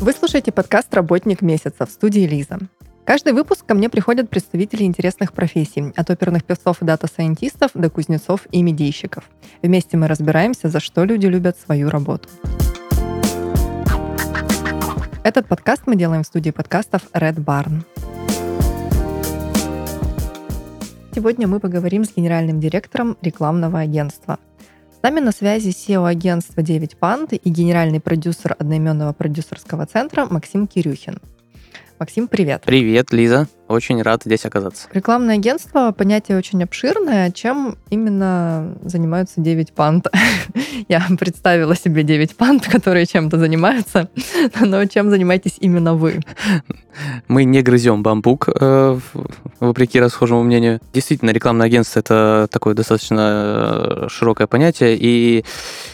Вы слушаете подкаст «Работник месяца» в студии Лиза. Каждый выпуск ко мне приходят представители интересных профессий, от оперных певцов и дата-сайентистов до кузнецов и медийщиков. Вместе мы разбираемся, за что люди любят свою работу. Этот подкаст мы делаем в студии подкастов Red Barn. Сегодня мы поговорим с генеральным директором рекламного агентства. С нами на связи CEO агентства 9 Панд и генеральный продюсер одноименного продюсерского центра Максим Кирюхин. Максим, привет. Привет, Лиза. Очень рад здесь оказаться. Рекламное агентство — понятие очень обширное. Чем именно занимаются 9 панд? Я представила себе 9 панд, которые чем-то занимаются, но чем занимаетесь именно вы? Мы не грызем бамбук, э, вопреки расхожему мнению. Действительно, рекламное агентство — это такое достаточно э, широкое понятие, и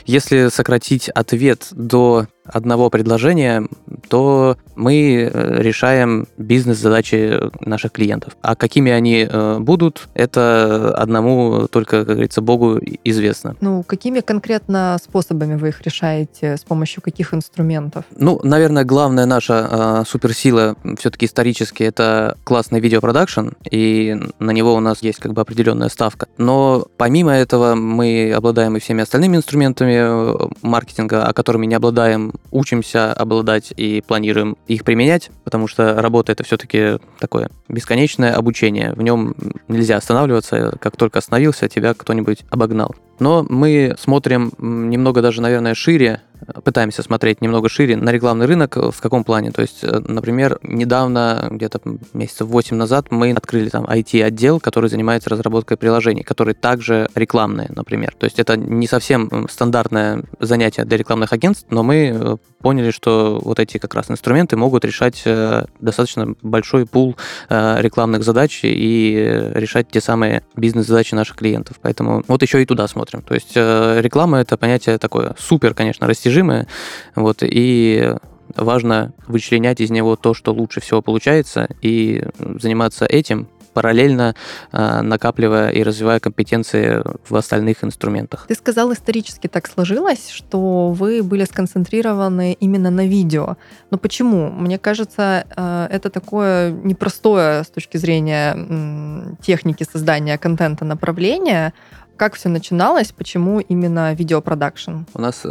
если сократить ответ до одного предложения, то мы э, решаем бизнес-задачи наших клиентов. А какими они э, будут, это одному только, как говорится, Богу известно. Ну, какими конкретно способами вы их решаете? С помощью каких инструментов? Ну, наверное, главная наша э, суперсила все-таки исторически это классный видеопродакшн, и на него у нас есть как бы определенная ставка. Но помимо этого мы обладаем и всеми остальными инструментами э, маркетинга, о которыми не обладаем, учимся обладать и планируем их применять, потому что работа это все-таки такое бесконечное обучение. В нем нельзя останавливаться. Как только остановился, тебя кто-нибудь обогнал. Но мы смотрим немного даже, наверное, шире пытаемся смотреть немного шире на рекламный рынок. В каком плане? То есть, э, например, недавно, где-то месяцев 8 назад, мы открыли там IT-отдел, который занимается разработкой приложений, которые также рекламные, например. То есть это не совсем стандартное занятие для рекламных агентств, но мы э, поняли, что вот эти как раз инструменты могут решать э, достаточно большой пул рекламных задач и решать те самые бизнес-задачи наших клиентов. Поэтому вот еще и туда смотрим. То есть реклама — это понятие такое супер, конечно, растяжимое, достижимое. Вот, и важно вычленять из него то, что лучше всего получается, и заниматься этим, параллельно э, накапливая и развивая компетенции в остальных инструментах. Ты сказал, исторически так сложилось, что вы были сконцентрированы именно на видео. Но почему? Мне кажется, э, это такое непростое с точки зрения э, техники создания контента направление, как все начиналось? Почему именно видеопродакшн? У нас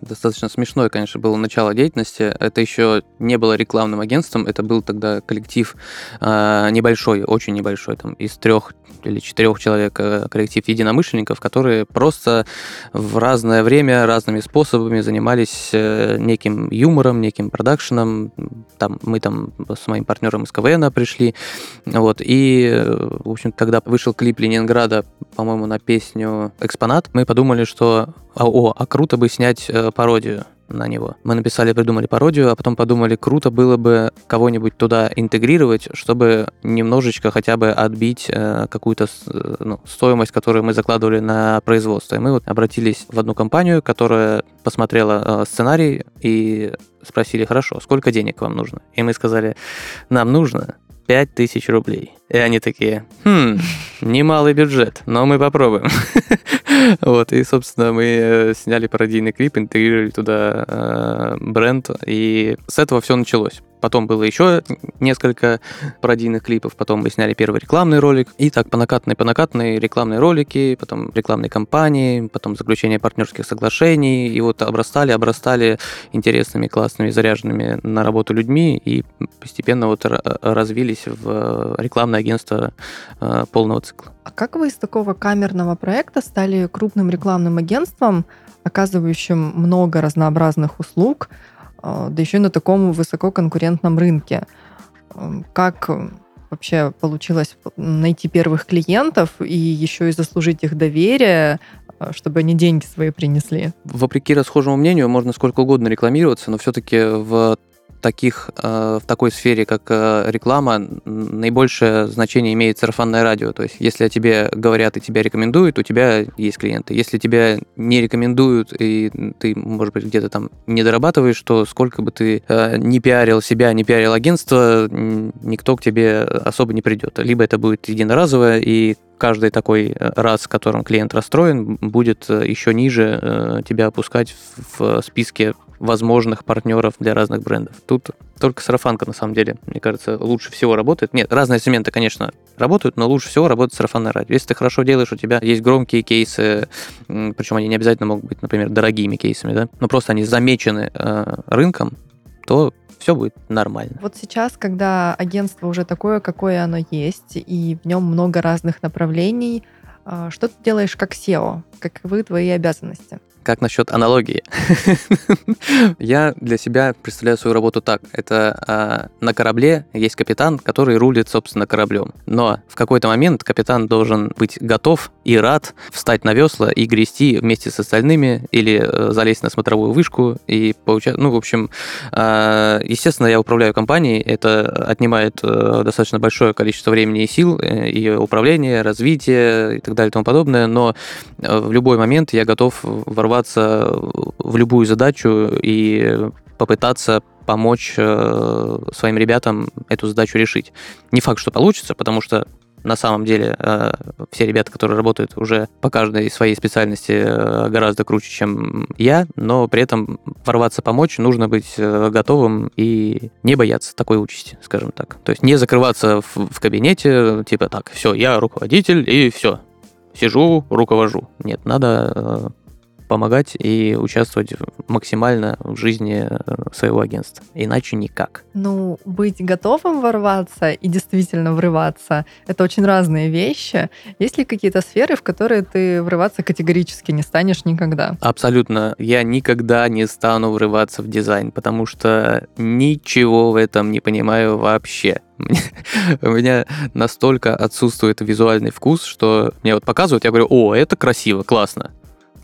достаточно смешное, конечно, было начало деятельности. Это еще не было рекламным агентством, это был тогда коллектив э, небольшой, очень небольшой, там из трех или четырех человек э, коллектив единомышленников, которые просто в разное время разными способами занимались э, неким юмором, неким продакшеном. Там мы там с моим партнером из КВН пришли, вот и в общем, когда вышел клип Ленинграда, по-моему, на на песню «Экспонат», мы подумали, что а, о, а круто бы снять э, пародию на него. Мы написали, придумали пародию, а потом подумали, круто было бы кого-нибудь туда интегрировать, чтобы немножечко хотя бы отбить э, какую-то э, ну, стоимость, которую мы закладывали на производство. И мы вот обратились в одну компанию, которая посмотрела э, сценарий и спросили, хорошо, сколько денег вам нужно? И мы сказали, нам нужно 5000 рублей. И они такие, хм, немалый бюджет, но мы попробуем. вот, и, собственно, мы э, сняли пародийный клип, интегрировали туда э, бренд, и с этого все началось. Потом было еще несколько пародийных клипов, потом мы сняли первый рекламный ролик, и так по накатной, по накатной рекламные ролики, потом рекламные кампании, потом заключение партнерских соглашений, и вот обрастали, обрастали интересными, классными, заряженными на работу людьми, и постепенно вот развились в рекламное агентство э, полного цикла. А как вы из такого камерного проекта стали крупным рекламным агентством, оказывающим много разнообразных услуг, да еще и на таком высококонкурентном рынке. Как вообще получилось найти первых клиентов и еще и заслужить их доверие, а, чтобы они деньги свои принесли? Вопреки расхожему мнению, можно сколько угодно рекламироваться, но все-таки в таких, э, в такой сфере, как э, реклама, наибольшее значение имеет сарафанное радио. То есть, если о тебе говорят и тебя рекомендуют, у тебя есть клиенты. Если тебя не рекомендуют, и ты, может быть, где-то там не дорабатываешь, то сколько бы ты э, не пиарил себя, не пиарил агентство, никто к тебе особо не придет. Либо это будет единоразовое, и каждый такой раз, в котором клиент расстроен, будет еще ниже тебя опускать в списке возможных партнеров для разных брендов. Тут только сарафанка, на самом деле, мне кажется, лучше всего работает. Нет, разные сегменты, конечно, работают, но лучше всего работает сарафанное радио. Если ты хорошо делаешь, у тебя есть громкие кейсы, причем они не обязательно могут быть, например, дорогими кейсами, да, но просто они замечены э, рынком, то все будет нормально. Вот сейчас, когда агентство уже такое, какое оно есть, и в нем много разных направлений, э, что ты делаешь как SEO? Каковы твои обязанности? Как насчет аналогии? Я для себя представляю свою работу так. Это а, на корабле есть капитан, который рулит, собственно, кораблем. Но в какой-то момент капитан должен быть готов и рад встать на весла и грести вместе с остальными или э, залезть на смотровую вышку и получать... Ну, в общем, а, естественно, я управляю компанией. Это отнимает а, достаточно большое количество времени и сил, э, ее управление, развитие и так далее и тому подобное. Но в любой момент я готов ворваться ворваться в любую задачу и попытаться помочь э, своим ребятам эту задачу решить. Не факт, что получится, потому что на самом деле э, все ребята, которые работают уже по каждой своей специальности э, гораздо круче, чем я, но при этом ворваться помочь нужно быть готовым и не бояться такой участи, скажем так. То есть не закрываться в, в кабинете, типа так, все, я руководитель и все, сижу, руковожу. Нет, надо помогать и участвовать максимально в жизни э, своего агентства. Иначе никак. Ну, быть готовым ворваться и действительно врываться — это очень разные вещи. Есть ли какие-то сферы, в которые ты врываться категорически не станешь никогда? Абсолютно. Я никогда не стану врываться в дизайн, потому что ничего в этом не понимаю вообще. У меня настолько отсутствует визуальный вкус, что мне вот показывают, я говорю, о, это красиво, классно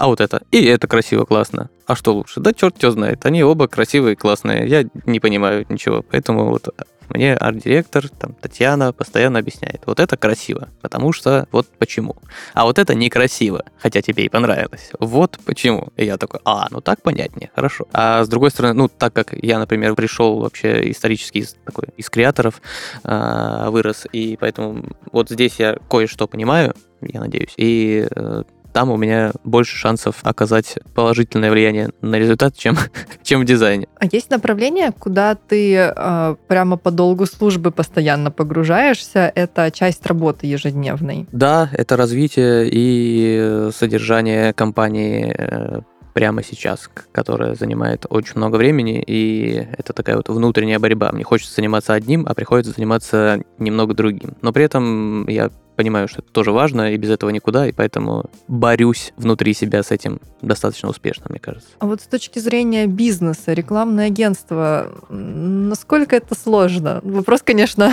а вот это. И это красиво, классно. А что лучше? Да черт тебя знает. Они оба красивые, классные. Я не понимаю ничего. Поэтому вот мне арт-директор, там, Татьяна постоянно объясняет. Вот это красиво, потому что вот почему. А вот это некрасиво, хотя тебе и понравилось. Вот почему. И я такой, а, ну так понятнее, хорошо. А с другой стороны, ну, так как я, например, пришел вообще исторически из, такой, из креаторов, э, вырос, и поэтому вот здесь я кое-что понимаю, я надеюсь, и э, там у меня больше шансов оказать положительное влияние на результат, чем, чем в дизайне. А есть направление, куда ты э, прямо по долгу службы постоянно погружаешься? Это часть работы ежедневной? Да, это развитие и содержание компании э, прямо сейчас, которая занимает очень много времени, и это такая вот внутренняя борьба. Мне хочется заниматься одним, а приходится заниматься немного другим. Но при этом я понимаю, что это тоже важно, и без этого никуда, и поэтому борюсь внутри себя с этим достаточно успешно, мне кажется. А вот с точки зрения бизнеса, рекламное агентство, насколько это сложно? Вопрос, конечно,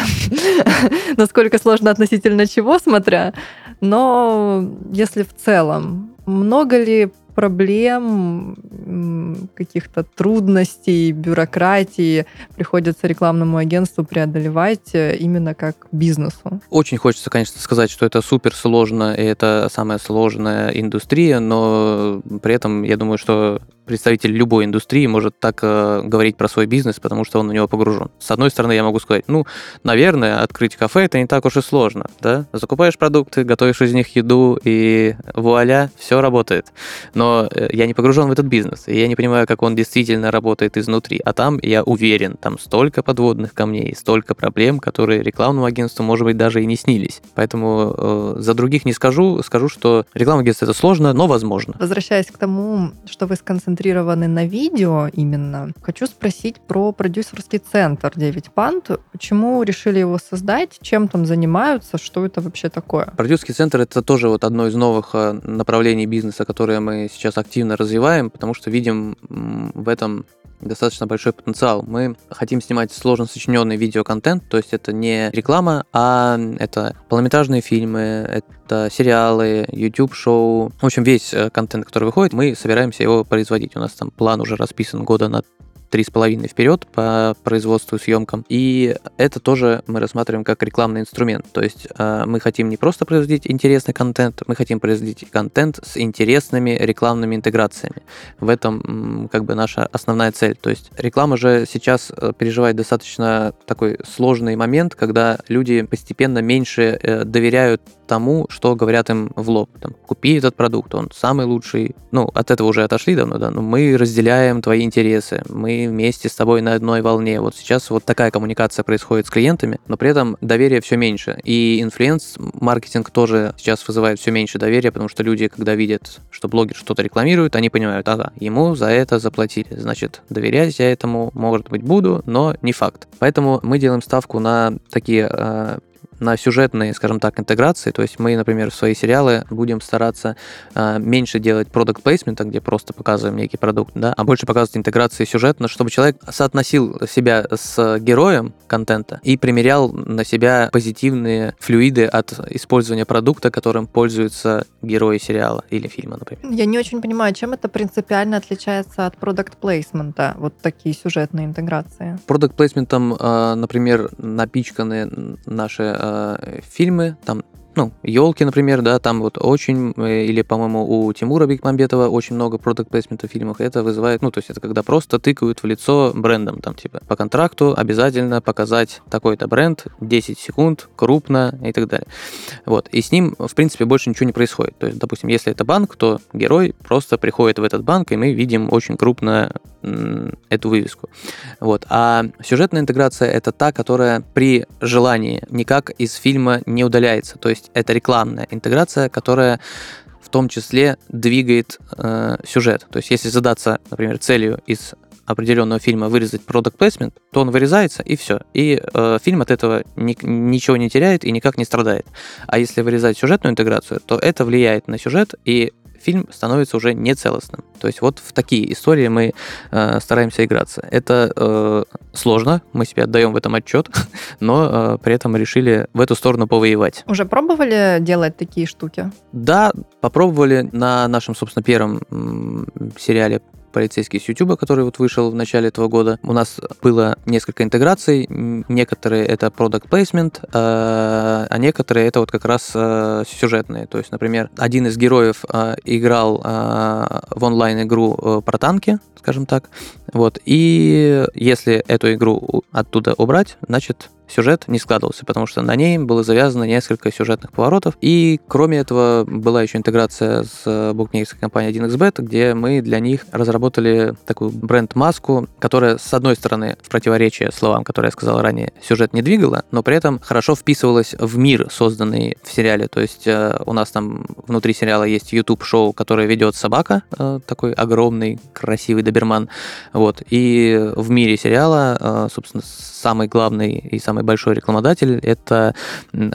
насколько сложно относительно чего, смотря, но если в целом, много ли проблем, каких-то трудностей, бюрократии приходится рекламному агентству преодолевать э, именно как бизнесу? Очень хочется, конечно, сказать, что это супер сложно, и это самая сложная индустрия, но при этом я думаю, что представитель любой индустрии может так э, говорить про свой бизнес, потому что он в него погружен. С одной стороны, я могу сказать, ну, наверное, открыть кафе это не так уж и сложно, да? Закупаешь продукты, готовишь из них еду, и вуаля, все работает. Но э, я не погружен в этот бизнес, и я не понимаю, как он действительно работает изнутри. А там, я уверен, там столько подводных камней, столько проблем, которые рекламному агентству, может быть, даже и не снились. Поэтому э, за других не скажу, скажу, что рекламное агентство это сложно, но возможно. Возвращаясь к тому, что вы сконцентрированы на видео именно, хочу спросить про продюсерский центр 9 Пант. Почему решили его создать? Чем там занимаются? Что это вообще такое? Продюсерский центр — это тоже вот одно из новых э, направлений бизнеса, которое мы сейчас активно развиваем, потому что видим в этом достаточно большой потенциал. Мы хотим снимать сложно сочиненный видеоконтент, то есть это не реклама, а это полнометражные фильмы, это сериалы, YouTube-шоу. В общем, весь э, контент, который выходит, мы собираемся его производить. У нас там план уже расписан года на три с половиной вперед по производству и съемкам. И это тоже мы рассматриваем как рекламный инструмент. То есть э, мы хотим не просто производить интересный контент, мы хотим производить контент с интересными рекламными интеграциями. В этом как бы наша основная цель. То есть реклама же сейчас э, переживает достаточно такой сложный момент, когда люди постепенно меньше э, доверяют тому, что говорят им в лоб. Там, Купи этот продукт, он самый лучший. Ну, от этого уже отошли давно, да, но мы разделяем твои интересы, мы вместе с тобой на одной волне. Вот сейчас вот такая коммуникация происходит с клиентами, но при этом доверие все меньше. И инфлюенс-маркетинг тоже сейчас вызывает все меньше доверия, потому что люди, когда видят, что блогер что-то рекламирует, они понимают, ага, ему за это заплатили. Значит, доверять я этому, может быть, буду, но не факт. Поэтому мы делаем ставку на такие э, на сюжетные, скажем так, интеграции. То есть мы, например, в свои сериалы будем стараться э, меньше делать продукт плейсмента, где просто показываем некий продукт, да, а больше показывать интеграции сюжетно, чтобы человек соотносил себя с героем контента и примерял на себя позитивные флюиды от использования продукта, которым пользуются герои сериала или фильма, например. Я не очень понимаю, чем это принципиально отличается от продукт плейсмента, вот такие сюжетные интеграции. Продукт плейсментом, э, например, напичканы наши э, фильмы, там ну, елки, например, да, там вот очень, э, или, по-моему, у Тимура Бекмамбетова очень много продукт плейсмента в фильмах, это вызывает, ну, то есть это когда просто тыкают в лицо брендом, там, типа, по контракту обязательно показать такой-то бренд, 10 секунд, крупно и так далее. Вот, и с ним, в принципе, больше ничего не происходит. То есть, допустим, если это банк, то герой просто приходит в этот банк, и мы видим очень крупно эту вывеску. Вот. А сюжетная интеграция — это та, которая при желании никак из фильма не удаляется. То есть это рекламная интеграция, которая в том числе двигает э, сюжет. То есть если задаться, например, целью из определенного фильма вырезать product placement, то он вырезается и все. И э, фильм от этого ни, ничего не теряет и никак не страдает. А если вырезать сюжетную интеграцию, то это влияет на сюжет, и фильм становится уже нецелостным. То есть вот в такие истории мы э, стараемся играться. Это э, сложно, мы себе отдаем в этом отчет, но э, при этом решили в эту сторону повоевать. Уже пробовали делать такие штуки? Да, попробовали на нашем, собственно, первом сериале полицейский с YouTube, который вот вышел в начале этого года. У нас было несколько интеграций. Некоторые это product placement, а, а некоторые это вот как раз э, сюжетные. То есть, например, один из героев э, играл э, в онлайн-игру про танки, скажем так. Вот. И если эту игру оттуда убрать, значит, сюжет не складывался, потому что на ней было завязано несколько сюжетных поворотов. И кроме этого была еще интеграция с букмекерской компанией 1xbet, где мы для них разработали такую бренд-маску, которая, с одной стороны, в противоречие словам, которые я сказал ранее, сюжет не двигала, но при этом хорошо вписывалась в мир, созданный в сериале. То есть э, у нас там внутри сериала есть YouTube-шоу, которое ведет собака, э, такой огромный, красивый доберман. Вот. И в мире сериала, э, собственно, самый главный и самый большой рекламодатель – это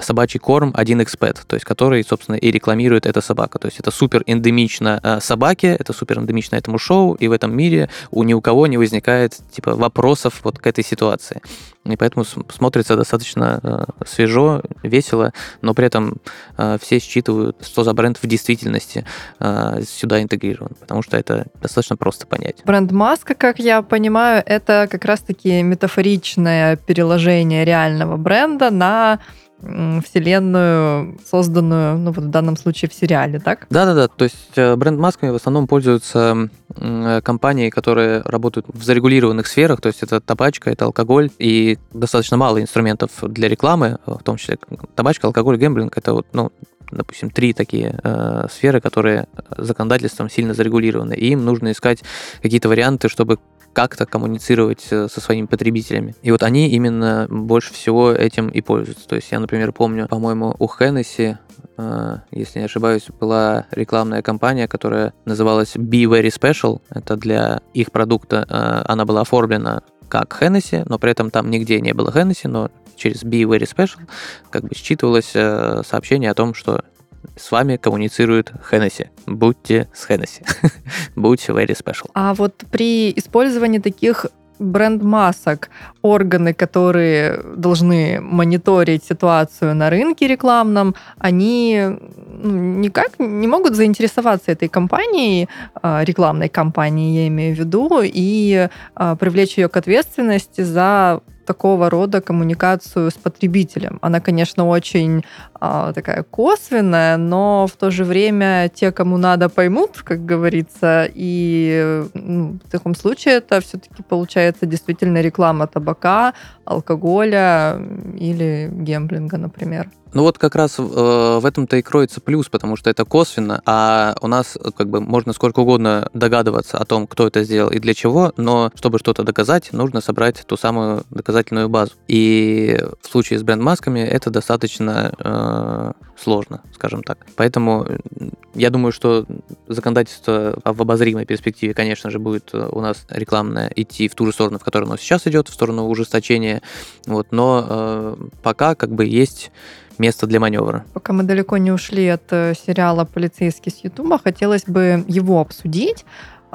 собачий корм 1xpet, то есть который, собственно, и рекламирует эта собака. То есть это супер эндемично э, собаке, это супер эндемично этому шоу, и в этом мире у ни у кого не возникает типа вопросов вот к этой ситуации. И поэтому смотрится достаточно э, свежо, весело, но при этом э, все считывают, что за бренд в действительности сюда интегрирован, потому что это достаточно просто понять. Бренд маска, как я понимаю, это как раз-таки метафоричное переложение реального бренда на вселенную, созданную, ну вот в данном случае в сериале, так? Да-да-да, то есть э, бренд-масками в основном пользуются компании, которые работают в зарегулированных сферах, то есть это табачка, это алкоголь, и достаточно мало инструментов для рекламы, в том числе табачка, алкоголь, гэмблинг, это вот, ну, допустим, три такие э, сферы, которые законодательством сильно зарегулированы, и им нужно искать какие-то варианты, чтобы как-то коммуницировать э, со своими потребителями. И вот они именно больше всего этим и пользуются. То есть я, например, помню, по-моему, у Hennessy э, если не ошибаюсь, была рекламная кампания, которая называлась Be Very Special. Это для их продукта. Э, она была оформлена как Hennessy, но при этом там нигде не было Hennessy, но через Be Very Special как бы считывалось сообщение о том, что с вами коммуницирует Хеннесси. Будьте с Хеннесси. Будьте very special. А вот при использовании таких бренд-масок, органы, которые должны мониторить ситуацию на рынке рекламном, они ну, никак не могут заинтересоваться этой компанией, а, рекламной компанией, я имею в виду, и а, привлечь ее к ответственности за такого рода коммуникацию с потребителем. Она, конечно, очень такая косвенная, но в то же время те, кому надо, поймут, как говорится, и ну, в таком случае это все-таки получается действительно реклама табака, алкоголя или гемблинга, например. Ну вот как раз э, в этом-то и кроется плюс, потому что это косвенно, а у нас э, как бы можно сколько угодно догадываться о том, кто это сделал и для чего, но чтобы что-то доказать, нужно собрать ту самую доказательную базу. И в случае с бренд-масками это достаточно э, сложно, скажем так. Поэтому я думаю, что законодательство в обозримой перспективе, конечно же, будет э, у нас рекламное идти в ту же сторону, в которую оно сейчас идет, в сторону ужесточения. Вот, но э, пока как бы есть место для маневра. Пока мы далеко не ушли от э, сериала «Полицейский с Ютуба», хотелось бы его обсудить.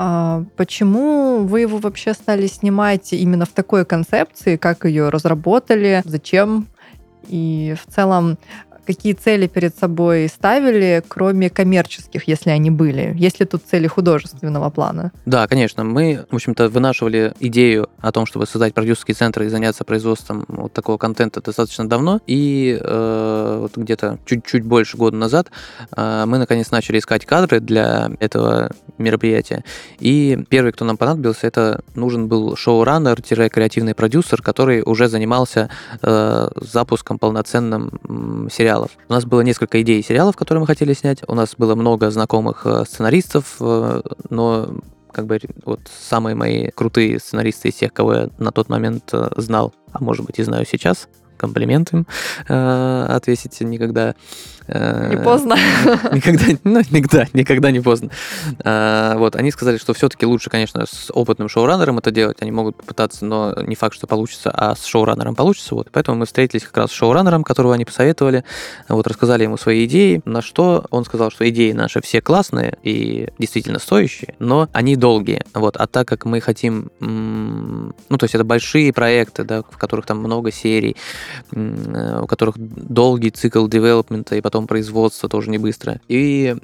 А, почему вы его вообще стали снимать именно в такой концепции, как ее разработали, зачем? И в целом, какие цели перед собой ставили, кроме коммерческих, если они были? Есть ли тут цели художественного плана? Да, конечно. Мы, в общем-то, вынашивали идею о том, чтобы создать продюсерский центр и заняться производством вот такого контента достаточно давно. И э, вот где-то чуть-чуть больше года назад э, мы, наконец, начали искать кадры для этого мероприятия. И первый, кто нам понадобился, это нужен был шоураннер-креативный продюсер, который уже занимался э, запуском полноценным сериала сериалов. У нас было несколько идей сериалов, которые мы хотели снять. У нас было много знакомых э, сценаристов, э, но как бы вот самые мои крутые сценаристы из тех, кого я на тот момент э, знал, а может быть и знаю сейчас, комплимент им э, отвесить никогда не э, поздно. Никогда, ну, никогда, никогда не поздно. А, вот, они сказали, что все-таки лучше, конечно, с опытным шоураннером это делать. Они могут попытаться, но не факт, что получится, а с шоураннером получится. Вот, поэтому мы встретились как раз с шоураннером, которого они посоветовали. Вот, рассказали ему свои идеи, на что он сказал, что идеи наши все классные и действительно стоящие, но они долгие. Вот, а так как мы хотим, ну, то есть это большие проекты, да, в которых там много серий, у которых долгий цикл девелопмента и потом потом производство тоже не быстро. И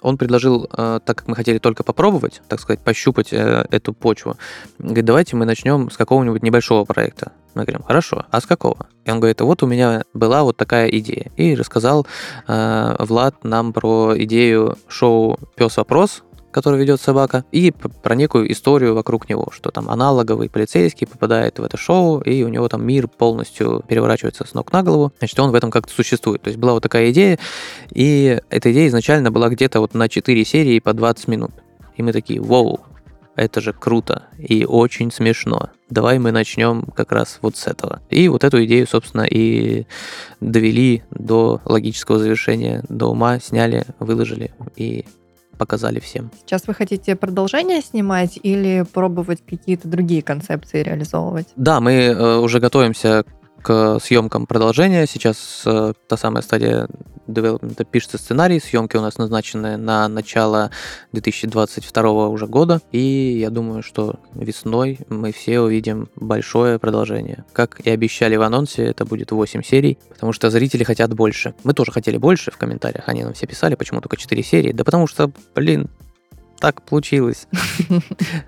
он предложил, э, так как мы хотели только попробовать, так сказать, пощупать э, эту почву, говорит, давайте мы начнем с какого-нибудь небольшого проекта. Мы говорим, хорошо, а с какого? И он говорит, вот у меня была вот такая идея. И рассказал э, Влад нам про идею шоу «Пес вопрос», который ведет собака, и про некую историю вокруг него, что там аналоговый полицейский попадает в это шоу, и у него там мир полностью переворачивается с ног на голову, значит, он в этом как-то существует. То есть была вот такая идея, и эта идея изначально была где-то вот на 4 серии по 20 минут. И мы такие, вау, это же круто и очень смешно. Давай мы начнем как раз вот с этого. И вот эту идею, собственно, и довели до логического завершения, до ума, сняли, выложили и показали всем. Сейчас вы хотите продолжение снимать или пробовать какие-то другие концепции реализовывать? Да, мы э, уже готовимся к съемкам продолжения. Сейчас э, та самая стадия девелопмента пишется сценарий. Съемки у нас назначены на начало 2022 уже года. И я думаю, что весной мы все увидим большое продолжение. Как и обещали в анонсе, это будет 8 серий, потому что зрители хотят больше. Мы тоже хотели больше в комментариях. Они нам все писали, почему только 4 серии. Да потому что, блин, так получилось.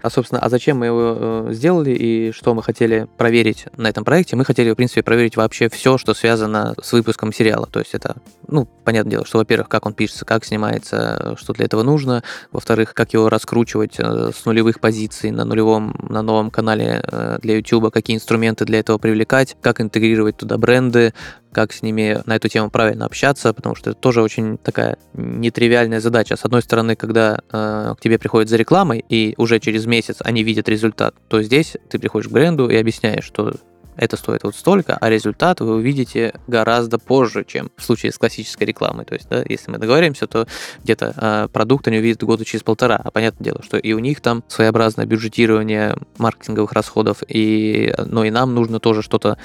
А, собственно, а зачем мы его э, сделали и что мы хотели проверить на этом проекте? Мы хотели, в принципе, проверить вообще все, что связано с выпуском сериала. То есть это, ну, понятное дело, что, во-первых, как он пишется, как снимается, что для этого нужно. Во-вторых, как его раскручивать э, с нулевых позиций на нулевом, на новом канале э, для YouTube, какие инструменты для этого привлекать, как интегрировать туда бренды, как с ними на эту тему правильно общаться, потому что это тоже очень такая нетривиальная задача. С одной стороны, когда э, к тебе приходят за рекламой, и уже через месяц они видят результат, то здесь ты приходишь к бренду и объясняешь, что это стоит вот столько, а результат вы увидите гораздо позже, чем в случае с классической рекламой. То есть, да, если мы договоримся, то где-то э, продукт они увидят года через полтора. А понятное дело, что и у них там своеобразное бюджетирование маркетинговых расходов, и, но и нам нужно тоже что-то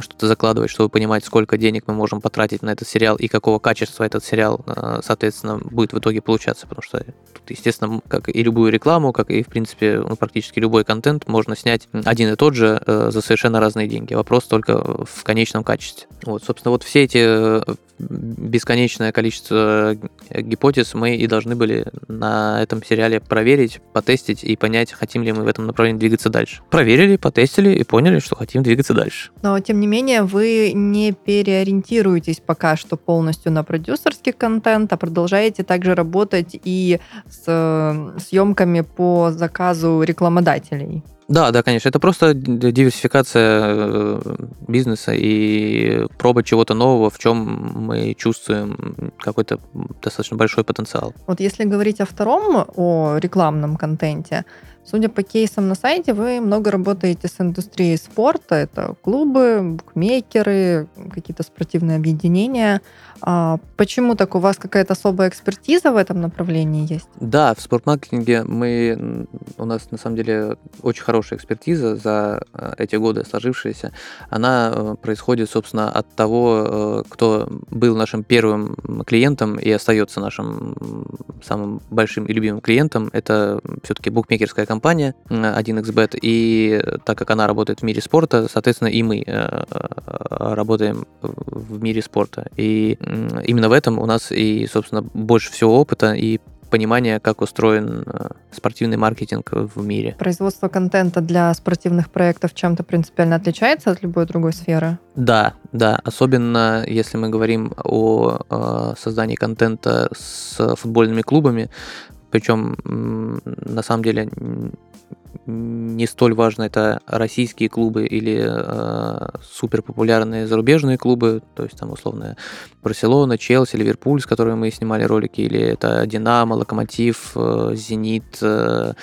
что-то закладывать, чтобы понимать, сколько денег мы можем потратить на этот сериал и какого качества этот сериал, э, соответственно, будет в итоге получаться. Потому что тут, естественно, как и любую рекламу, как и, в принципе, ну, практически любой контент можно снять один и тот же э, за совершенно разные деньги. Вопрос только в конечном качестве. Вот, собственно, вот все эти, бесконечное количество гипотез мы и должны были на этом сериале проверить, потестить и понять, хотим ли мы в этом направлении двигаться дальше. Проверили, потестили и поняли, что хотим двигаться дальше. Но, тем не менее, вы не переориентируетесь пока что полностью на продюсерский контент, а продолжаете также работать и с съемками по заказу рекламодателей. Да, да, конечно. Это просто диверсификация э, бизнеса и проба чего-то нового, в чем мы чувствуем какой-то достаточно большой потенциал. Вот если говорить о втором, о рекламном контенте, Судя по кейсам на сайте, вы много работаете с индустрией спорта. Это клубы, букмекеры, какие-то спортивные объединения. А почему так? У вас какая-то особая экспертиза в этом направлении есть? Да, в спортмаркетинге мы, у нас на самом деле очень хорошая экспертиза за э, эти годы сложившаяся. Она э, происходит, собственно, от того, э, кто был нашим первым клиентом и остается нашим самым большим и любимым клиентом. Это все-таки букмекерская компания 1xbet, и так как она работает в мире спорта, соответственно, и мы работаем в мире спорта. И именно в этом у нас и, собственно, больше всего опыта и понимания, как устроен э, спортивный маркетинг в мире. Производство контента для спортивных проектов чем-то принципиально отличается от любой другой сферы? Да, да. Особенно если мы говорим о э, создании контента с футбольными клубами. Причем, на самом деле, не столь важно, это российские клубы или э, супер популярные зарубежные клубы, то есть там условно Барселона, Челси, Ливерпуль, с которыми мы снимали ролики, или это Динамо, Локомотив, э, Зенит, э,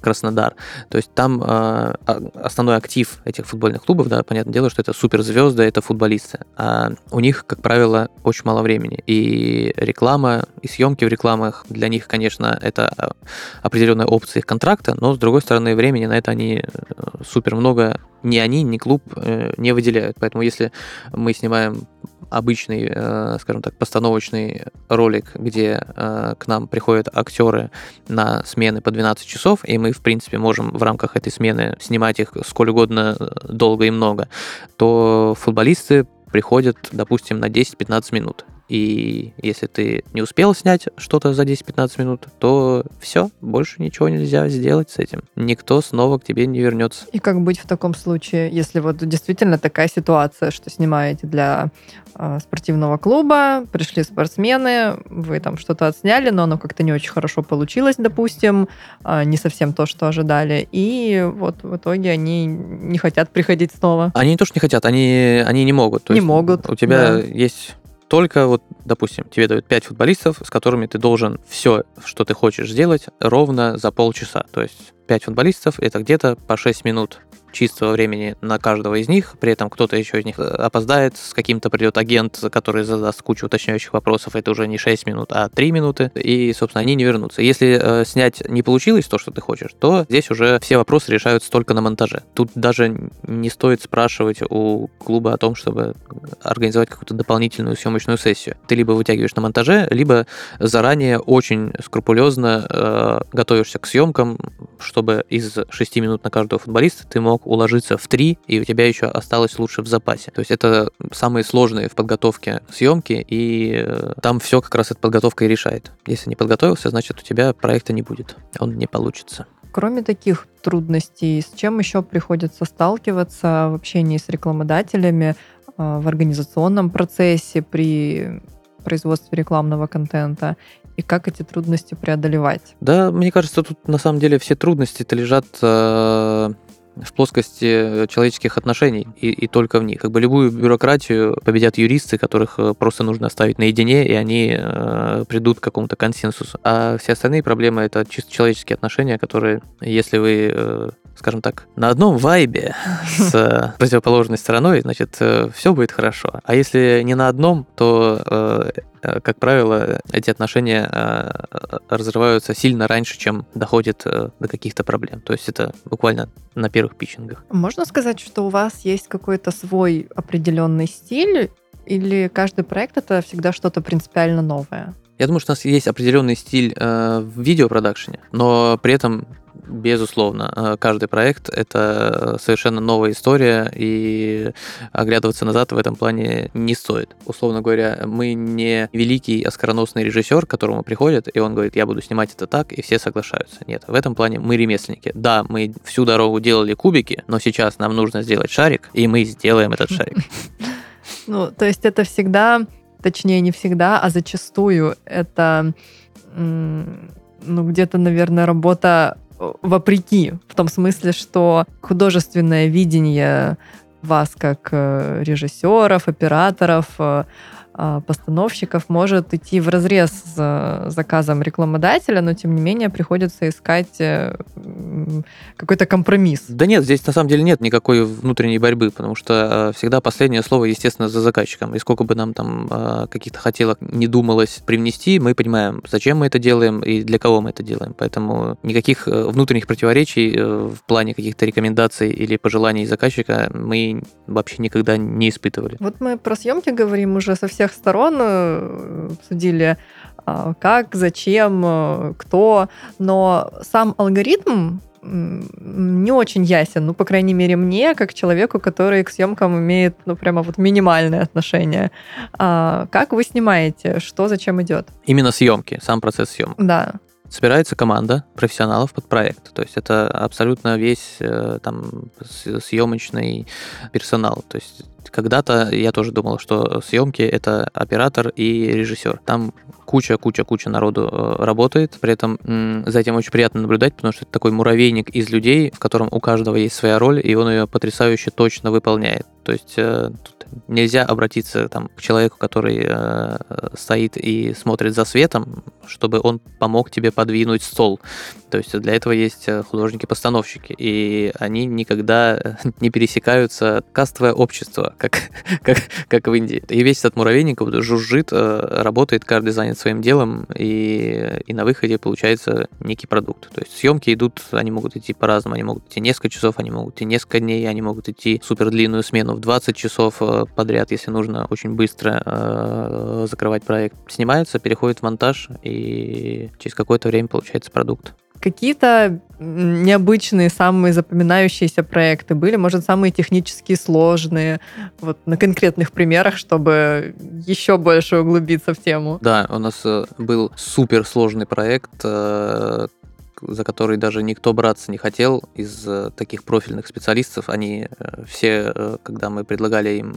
Краснодар. То есть там э, основной актив этих футбольных клубов, да, понятное дело, что это суперзвезды, это футболисты. А у них, как правило, очень мало времени. И реклама, и съемки в рекламах для них, конечно, это определенная опция их контракта, но с другой стороны, времени на это они э, супер много ни они, ни клуб э, не выделяют. Поэтому если мы снимаем обычный, э, скажем так, постановочный ролик, где э, к нам приходят актеры на смены по 12 часов, и мы, в принципе, можем в рамках этой смены снимать их сколь угодно долго и много, то футболисты приходят, допустим, на 10-15 минут. И если ты не успел снять что-то за 10-15 минут, то все, больше ничего нельзя сделать с этим. Никто снова к тебе не вернется. И как быть в таком случае, если вот действительно такая ситуация, что снимаете для э, спортивного клуба, пришли спортсмены, вы там что-то отсняли, но оно как-то не очень хорошо получилось, допустим, э, не совсем то, что ожидали, и вот в итоге они не хотят приходить снова. Они не то, что не хотят, они, они не могут. То не могут. У тебя да. есть только вот, допустим, тебе дают 5 футболистов, с которыми ты должен все, что ты хочешь сделать, ровно за полчаса. То есть 5 футболистов это где-то по 6 минут чистого времени на каждого из них, при этом кто-то еще из них э, опоздает, с каким-то придет агент, который задаст кучу уточняющих вопросов, это уже не 6 минут, а 3 минуты, и, собственно, они не вернутся. Если э, снять не получилось то, что ты хочешь, то здесь уже все вопросы решаются только на монтаже. Тут даже не стоит спрашивать у клуба о том, чтобы организовать какую-то дополнительную съемочную сессию. Ты либо вытягиваешь на монтаже, либо заранее очень скрупулезно э, готовишься к съемкам, чтобы из 6 минут на каждого футболиста ты мог уложиться в 3, и у тебя еще осталось лучше в запасе. То есть это самые сложные в подготовке съемки, и э, там все как раз эта подготовка и решает. Если не подготовился, значит у тебя проекта не будет, он не получится. Кроме таких трудностей, с чем еще приходится сталкиваться в общении с рекламодателями э, в организационном процессе при производстве рекламного контента и как эти трудности преодолевать? Да, мне кажется, тут на самом деле все трудности-то лежат э, в плоскости человеческих отношений и, и только в них. Как бы любую бюрократию победят юристы, которых э, просто нужно оставить наедине, и они э, придут к какому-то консенсусу. А все остальные проблемы это чисто человеческие отношения, которые, если вы э, скажем так, на одном вайбе с э, противоположной стороной, значит, э, все будет хорошо. А если не на одном, то, э, как правило, эти отношения разрываются сильно раньше, чем доходит до каких-то проблем. То есть это буквально на первых питчингах. Можно сказать, что у вас есть какой-то свой определенный стиль, или каждый проект это всегда что-то принципиально новое? Я думаю, что у нас есть определенный стиль э, в видеопродакшене, но при этом Безусловно, э, каждый проект — это совершенно новая история, и оглядываться назад в этом плане не стоит. Условно говоря, мы не великий оскароносный режиссер, к которому приходят, и он говорит, я буду снимать это так, и все соглашаются. Нет, в этом плане мы ремесленники. Да, мы всю дорогу делали кубики, но сейчас нам нужно сделать шарик, и мы сделаем этот шарик. Ну, то есть это всегда, точнее, не всегда, а зачастую это ну, где-то, наверное, работа э, вопреки, в том смысле, что художественное видение вас как э, режиссеров, операторов, э, постановщиков может идти в разрез с заказом рекламодателя, но тем не менее приходится искать э, какой-то компромисс. Да нет, здесь на самом деле нет никакой внутренней борьбы, потому что э, всегда последнее слово, естественно, за заказчиком. И сколько бы нам там э, каких-то хотелок не думалось привнести, мы понимаем, зачем мы это делаем и для кого мы это делаем. Поэтому никаких внутренних противоречий в плане каких-то рекомендаций или пожеланий заказчика мы вообще никогда не испытывали. Вот мы про съемки говорим уже совсем всех сторон э, обсудили, а, как, зачем, э, кто, но сам алгоритм не очень ясен, ну, по крайней мере, мне, как человеку, который к съемкам имеет, ну, прямо вот минимальное отношение. А как вы снимаете? Что зачем идет? Именно съемки, сам процесс съемок. Да собирается команда профессионалов под проект. То есть это абсолютно весь э, там съемочный персонал. То есть когда-то я тоже думал, что съемки это оператор и режиссер. Там куча-куча-куча народу э, работает, при этом за этим очень приятно наблюдать, потому что это такой муравейник из людей, в котором у каждого есть своя роль, и он ее потрясающе точно выполняет. То есть э, тут нельзя обратиться там, к человеку, который э, стоит и смотрит за светом, чтобы он помог тебе подвинуть стол. То есть для этого есть э, художники-постановщики, и они никогда не пересекаются кастовое общество, как, как, как в Индии. И весь этот муравейник жужжит, э, работает, каждый занят своим делом, и, и на выходе получается некий продукт. То есть съемки идут, они могут идти по-разному, они могут идти несколько часов, они могут идти несколько дней, они могут идти супер длинную смену в 20 часов э, подряд, если нужно очень быстро э, закрывать проект. Снимается, переходит в монтаж, и через какое-то время получается продукт какие-то необычные, самые запоминающиеся проекты были, может, самые технически сложные, вот на конкретных примерах, чтобы еще больше углубиться в тему. Да, у нас э, был супер сложный проект, э, за который даже никто браться не хотел из э, таких профильных специалистов. Они э, все, э, когда мы предлагали им,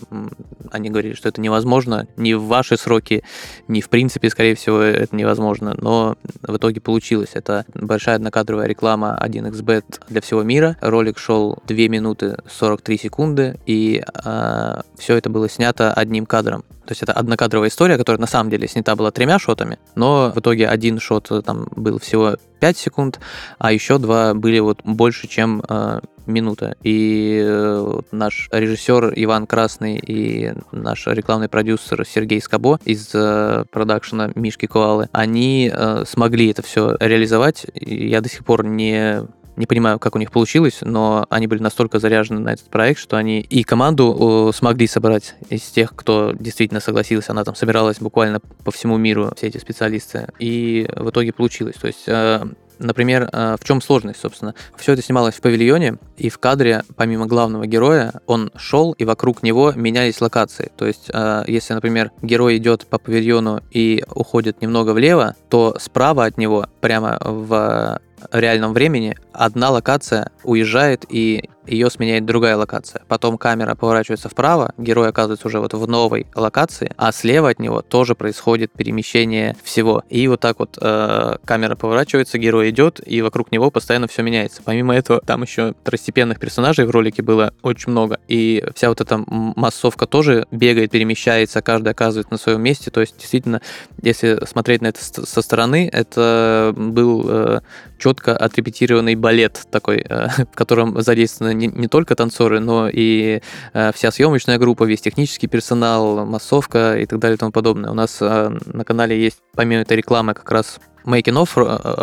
они говорили, что это невозможно, ни в ваши сроки, ни в принципе, скорее всего, это невозможно. Но в итоге получилось. Это большая однокадровая реклама 1xbet для всего мира. Ролик шел 2 минуты 43 секунды, и э, все это было снято одним кадром. То есть это однокадровая история, которая на самом деле снята была тремя шотами, но в итоге один шот э, там был всего 5 секунд, а еще два были вот больше, чем э, минута. И э, наш режиссер Иван Красный и наш рекламный продюсер Сергей Скобо из э, продакшена Мишки Коалы, они э, смогли это все реализовать. Я до сих пор не не понимаю, как у них получилось, но они были настолько заряжены на этот проект, что они и команду смогли собрать из тех, кто действительно согласился. Она там собиралась буквально по всему миру, все эти специалисты. И в итоге получилось. То есть э, Например, э, в чем сложность, собственно? Все это снималось в павильоне, и в кадре, помимо главного героя, он шел, и вокруг него менялись локации. То есть, э, если, например, герой идет по павильону и уходит немного влево, то справа от него, прямо в реальном времени одна локация уезжает и ее сменяет другая локация. Потом камера поворачивается вправо, герой оказывается уже вот в новой локации, а слева от него тоже происходит перемещение всего. И вот так вот э, камера поворачивается, герой идет, и вокруг него постоянно все меняется. Помимо этого, там еще второстепенных персонажей в ролике было очень много, и вся вот эта массовка тоже бегает, перемещается, каждый оказывается на своем месте. То есть, действительно, если смотреть на это со стороны, это был э, четко отрепетированный балет такой, э, в котором задействованы не, не только танцоры, но и э, вся съемочная группа, весь технический персонал, массовка и так далее и тому подобное. У нас э, на канале есть, помимо этой рекламы, как раз making of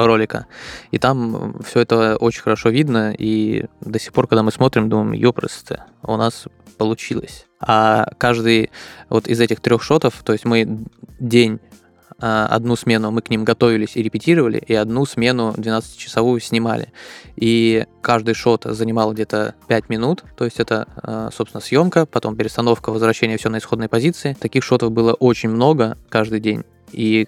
ролика, и там все это очень хорошо видно, и до сих пор, когда мы смотрим, думаем, ёпросты, у нас получилось. А каждый вот из этих трех шотов, то есть мы день одну смену мы к ним готовились и репетировали, и одну смену 12-часовую снимали. И каждый шот занимал где-то 5 минут, то есть это, а, собственно, съемка, потом перестановка, возвращение все на исходной позиции. Таких шотов было очень много каждый день. И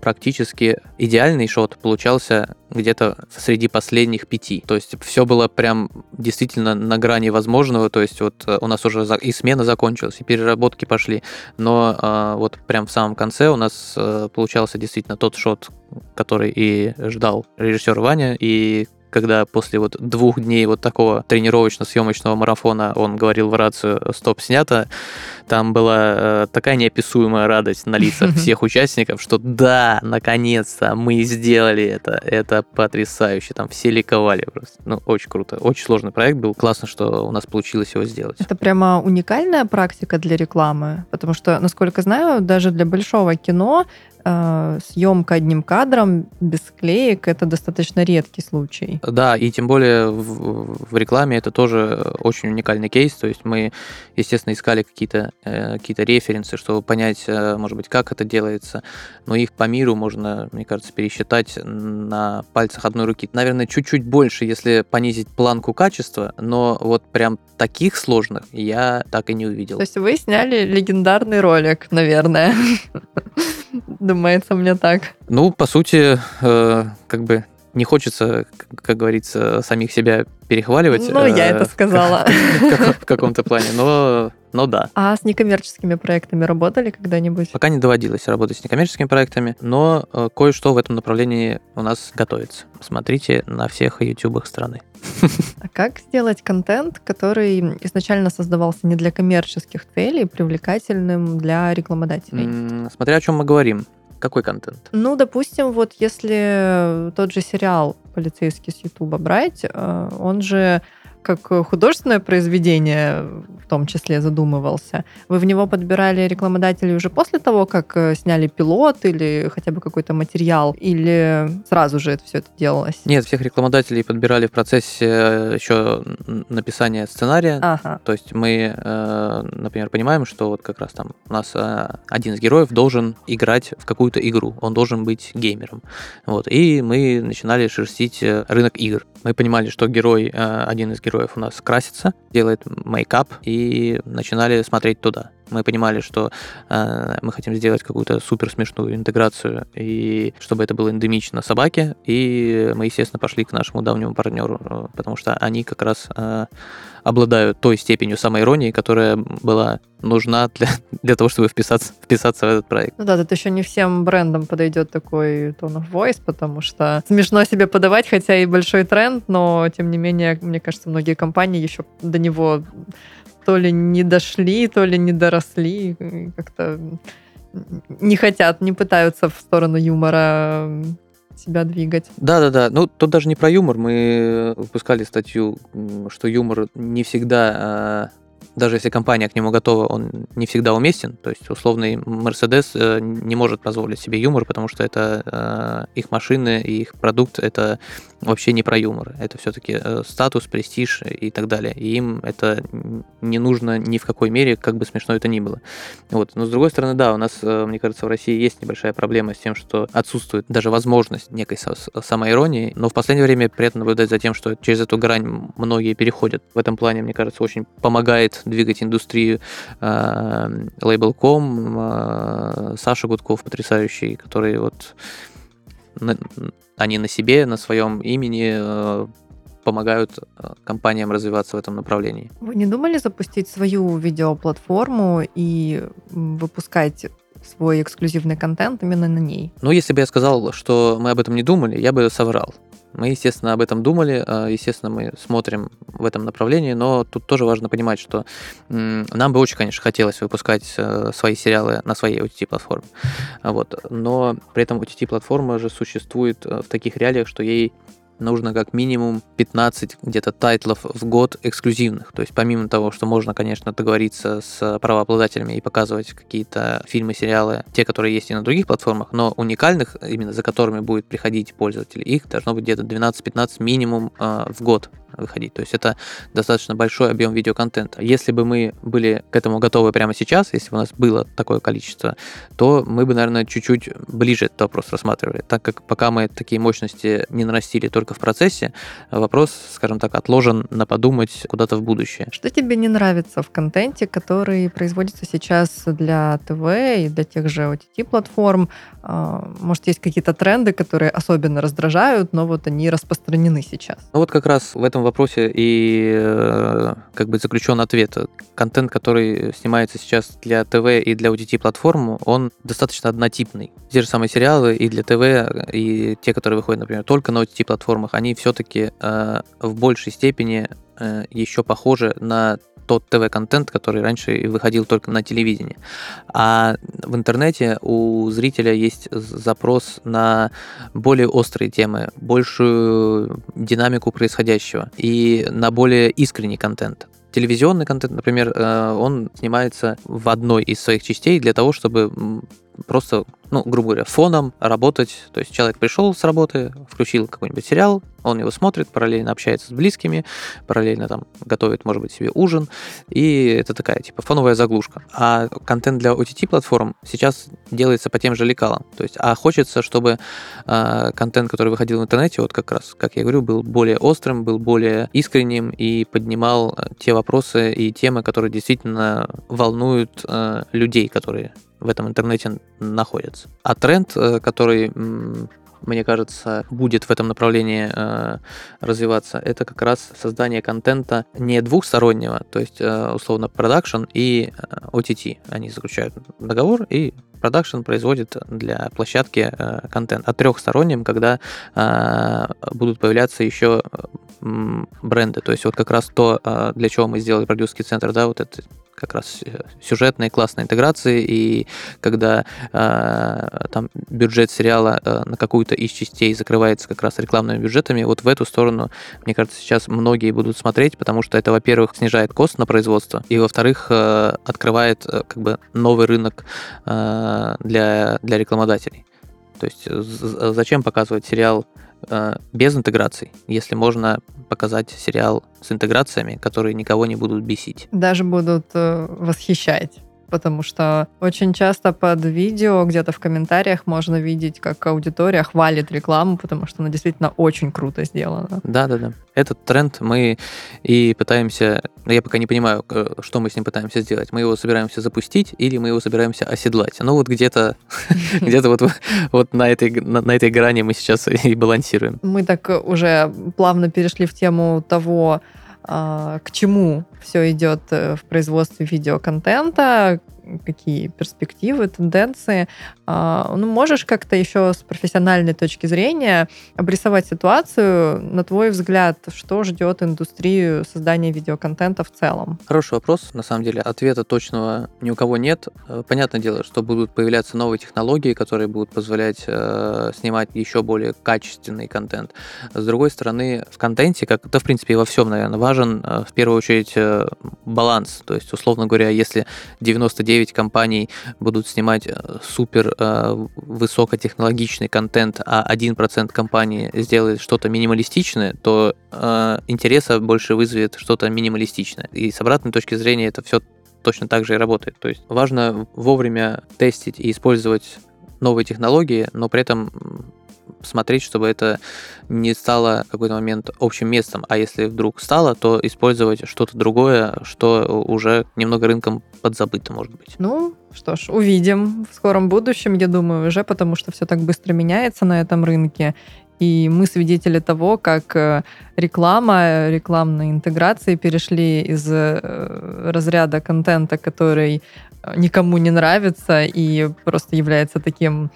практически идеальный шот получался где-то среди последних пяти. То есть все было прям действительно на грани возможного. То есть вот э, у нас уже и смена закончилась, и переработки пошли. Но э, вот прям в самом конце у нас э, получался действительно тот шот, который и ждал режиссер Ваня, и когда после вот двух дней вот такого тренировочно-съемочного марафона он говорил в рацию «Стоп, снято», там была э, такая неописуемая радость на лицах всех участников, что да, наконец-то мы сделали это, это потрясающе, там все ликовали просто. Ну, очень круто, очень сложный проект был, классно, что у нас получилось его сделать. Это прямо уникальная практика для рекламы, потому что, насколько знаю, даже для большого кино э, съемка одним кадром без клеек это достаточно редкий случай. Да, и тем более в, в рекламе это тоже очень уникальный кейс. То есть мы, естественно, искали какие-то э, какие референсы, чтобы понять, э, может быть, как это делается. Но их по миру можно, мне кажется, пересчитать на пальцах одной руки. Наверное, чуть-чуть больше, если понизить планку качества, но вот прям таких сложных я так и не увидел. То есть вы сняли легендарный ролик, наверное. Думается мне так. Ну, по сути, э, как бы не хочется, как говорится, самих себя перехваливать. Ну, я это э, сказала. В каком-то плане, но, но да. А с некоммерческими проектами работали когда-нибудь? Пока не доводилось работать с некоммерческими проектами, но э, кое-что в этом направлении у нас готовится. Смотрите на всех ютубах страны. А как сделать контент, который изначально создавался не для коммерческих целей, привлекательным для рекламодателей? Смотря о чем мы говорим. Какой контент? Ну, допустим, вот если тот же сериал полицейский с Ютуба брать, э, он же как художественное произведение в том числе задумывался. Вы в него подбирали рекламодателей уже после того, как э, сняли пилот или хотя бы какой-то материал, или сразу же это все это делалось? Нет, всех рекламодателей подбирали в процессе э, еще написания сценария. Ага. То есть мы, э, например, понимаем, что вот как раз там у нас один из героев должен играть в какую-то игру, он должен быть геймером. Вот. И мы начинали шерстить рынок игр. Мы понимали, что герой, один из героев героев у нас красится, делает мейкап, и начинали смотреть туда. Мы понимали, что э, мы хотим сделать какую-то супер смешную интеграцию, и чтобы это было эндемично собаке, и мы, естественно, пошли к нашему давнему партнеру, э, потому что они как раз э, обладают той степенью самоиронии, которая была нужна для, для того, чтобы вписаться, вписаться в этот проект. Ну да, тут еще не всем брендам подойдет такой tone of voice, потому что смешно себе подавать, хотя и большой тренд, но тем не менее, мне кажется, многие компании еще до него то ли не дошли, то ли не доросли, как-то не хотят, не пытаются в сторону юмора себя двигать. Да-да-да, ну тут даже не про юмор, мы выпускали статью, что юмор не всегда а, даже если компания к нему готова, он не всегда уместен. То есть условный Mercedes э, не может позволить себе юмор, потому что это э, их машины их продукт это вообще не про юмор. Это все-таки э, статус, престиж и так далее. И им это не нужно ни в какой мере, как бы смешно это ни было. Вот. Но с другой стороны, да, у нас, мне кажется, в России есть небольшая проблема с тем, что отсутствует даже возможность некой самоиронии, но в последнее время приятно наблюдать за тем, что через эту грань многие переходят. В этом плане, мне кажется, очень помогает двигать индустрию э, Саша Гудков потрясающий, который вот они на себе, на своем имени э, помогают э, компаниям развиваться в этом направлении. Вы не думали запустить свою видеоплатформу и выпускать свой эксклюзивный контент именно на ней? Ну, если бы я сказал, что мы об этом не думали, я бы соврал. Мы, естественно, об этом думали, а, естественно, мы смотрим в этом направлении, но тут тоже важно понимать, что нам бы очень, конечно, хотелось выпускать э, свои сериалы на своей OTT-платформе. Вот. Но при этом OTT-платформа же существует э, в таких реалиях, что ей нужно как минимум 15 где-то тайтлов в год эксклюзивных. То есть помимо того, что можно, конечно, договориться с правообладателями и показывать какие-то фильмы, сериалы, те, которые есть и на других платформах, но уникальных, именно за которыми будет приходить пользователь, их должно быть где-то 12-15 минимум э, в год выходить. То есть это достаточно большой объем видеоконтента. Если бы мы были к этому готовы прямо сейчас, если бы у нас было такое количество, то мы бы, наверное, чуть-чуть ближе этот вопрос рассматривали. Так как пока мы такие мощности не нарастили только в процессе, вопрос, скажем так, отложен на подумать куда-то в будущее. Что тебе не нравится в контенте, который производится сейчас для ТВ и для тех же OTT-платформ? А, может, есть какие-то тренды, которые особенно раздражают, но вот они распространены сейчас? Ну вот как раз в этом вопросе и э, как бы заключен ответ. Контент, который снимается сейчас для ТВ и для OTT-платформ, он достаточно однотипный. Те же самые сериалы и для ТВ, и те, которые выходят, например, только на OTT-платформах, они все-таки э, в большей степени еще похожи на тот ТВ-контент, который раньше выходил только на телевидении. А в интернете у зрителя есть запрос на более острые темы, большую динамику происходящего и на более искренний контент. Телевизионный контент, например, э, он снимается в одной из своих частей для того, чтобы просто, ну, грубо говоря, фоном работать. То есть человек пришел с работы, включил какой-нибудь сериал, он его смотрит, параллельно общается с близкими, параллельно там готовит, может быть, себе ужин, и это такая, типа, фоновая заглушка. А контент для OTT-платформ сейчас делается по тем же лекалам. То есть, а хочется, чтобы э, контент, который выходил в интернете, вот как раз, как я говорю, был более острым, был более искренним и поднимал те вопросы и темы, которые действительно волнуют э, людей, которые в этом интернете находятся. А тренд, э, который мне кажется, будет в этом направлении э, развиваться, это как раз создание контента не двухстороннего, то есть э, условно продакшн и OTT. Они заключают договор и продакшн производит для площадки контент. А трехсторонним, когда будут появляться еще бренды. То есть вот как раз то, для чего мы сделали продюсерский центр, да, вот это как раз э, сюжетные классные интеграции, и когда э, там бюджет сериала э, на какую-то из частей закрывается как раз рекламными бюджетами, вот в эту сторону, мне кажется, сейчас многие будут смотреть, потому что это, во-первых, снижает кост на производство, и, во-вторых, э, открывает э, как бы новый рынок э, для, для рекламодателей. То есть зачем показывать сериал без интеграций, если можно показать сериал с интеграциями, которые никого не будут бесить. Даже будут э, восхищать потому что очень часто под видео где-то в комментариях можно видеть, как аудитория хвалит рекламу, потому что она действительно очень круто сделана. Да-да-да. Этот тренд мы и пытаемся, я пока не понимаю, что мы с ним пытаемся сделать. Мы его собираемся запустить или мы его собираемся оседлать. Ну вот где-то где-то вот, вот на, этой, на, этой грани мы сейчас и балансируем. Мы так уже плавно перешли в тему того, к чему все идет э, в производстве видеоконтента, какие перспективы, тенденции. А, ну, можешь как-то еще с профессиональной точки зрения обрисовать ситуацию, на твой взгляд, что ждет индустрию создания видеоконтента в целом? Хороший вопрос. На самом деле ответа точного ни у кого нет. Э, понятное дело, что будут появляться новые технологии, которые будут позволять э, снимать еще более качественный контент. С другой стороны, в контенте, как это, в принципе, во всем, наверное, важен э, в первую очередь э, баланс. То есть, условно говоря, если 99 компаний будут снимать э, супер э, высокотехнологичный контент, а 1% компании сделает что-то минималистичное, то э, интереса больше вызовет что-то минималистичное. И с обратной точки зрения это все точно так же и работает. То есть важно вовремя тестить и использовать новые технологии, но при этом смотреть, чтобы это не стало в какой-то момент общим местом, а если вдруг стало, то использовать что-то другое, что уже немного рынком подзабыто, может быть. Ну, что ж, увидим в скором будущем, я думаю, уже, потому что все так быстро меняется на этом рынке. И мы свидетели того, как э, реклама, рекламные интеграции перешли из э, разряда контента, который никому не нравится и просто является таким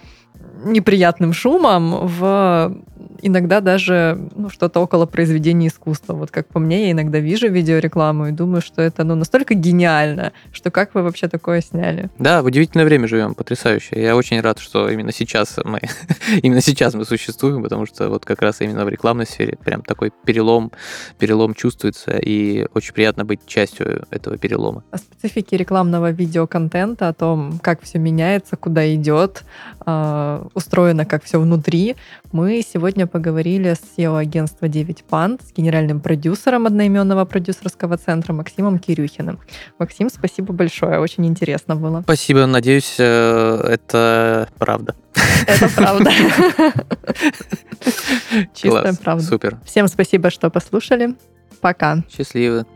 неприятным шумом в иногда даже ну, что-то около произведения искусства. Вот как по мне, я иногда вижу видеорекламу и думаю, что это ну, настолько гениально, что как вы вообще такое сняли? Да, в удивительное время живем, потрясающе. Я очень рад, что именно сейчас мы, именно сейчас мы существуем, потому что вот как раз именно в рекламной сфере прям такой перелом, перелом чувствуется, и очень приятно быть частью этого перелома. О специфике рекламного видеоконтента, о том, как все меняется, куда идет, а, устроено, как все внутри, мы сегодня поговорили с SEO-агентства 9 Панд, с генеральным продюсером одноименного продюсерского центра Максимом Кирюхиным. Максим, спасибо большое, очень интересно было. Спасибо, надеюсь, э, это правда. Это правда. Чистая правда. Супер. Всем спасибо, что послушали. Пока. Счастливо.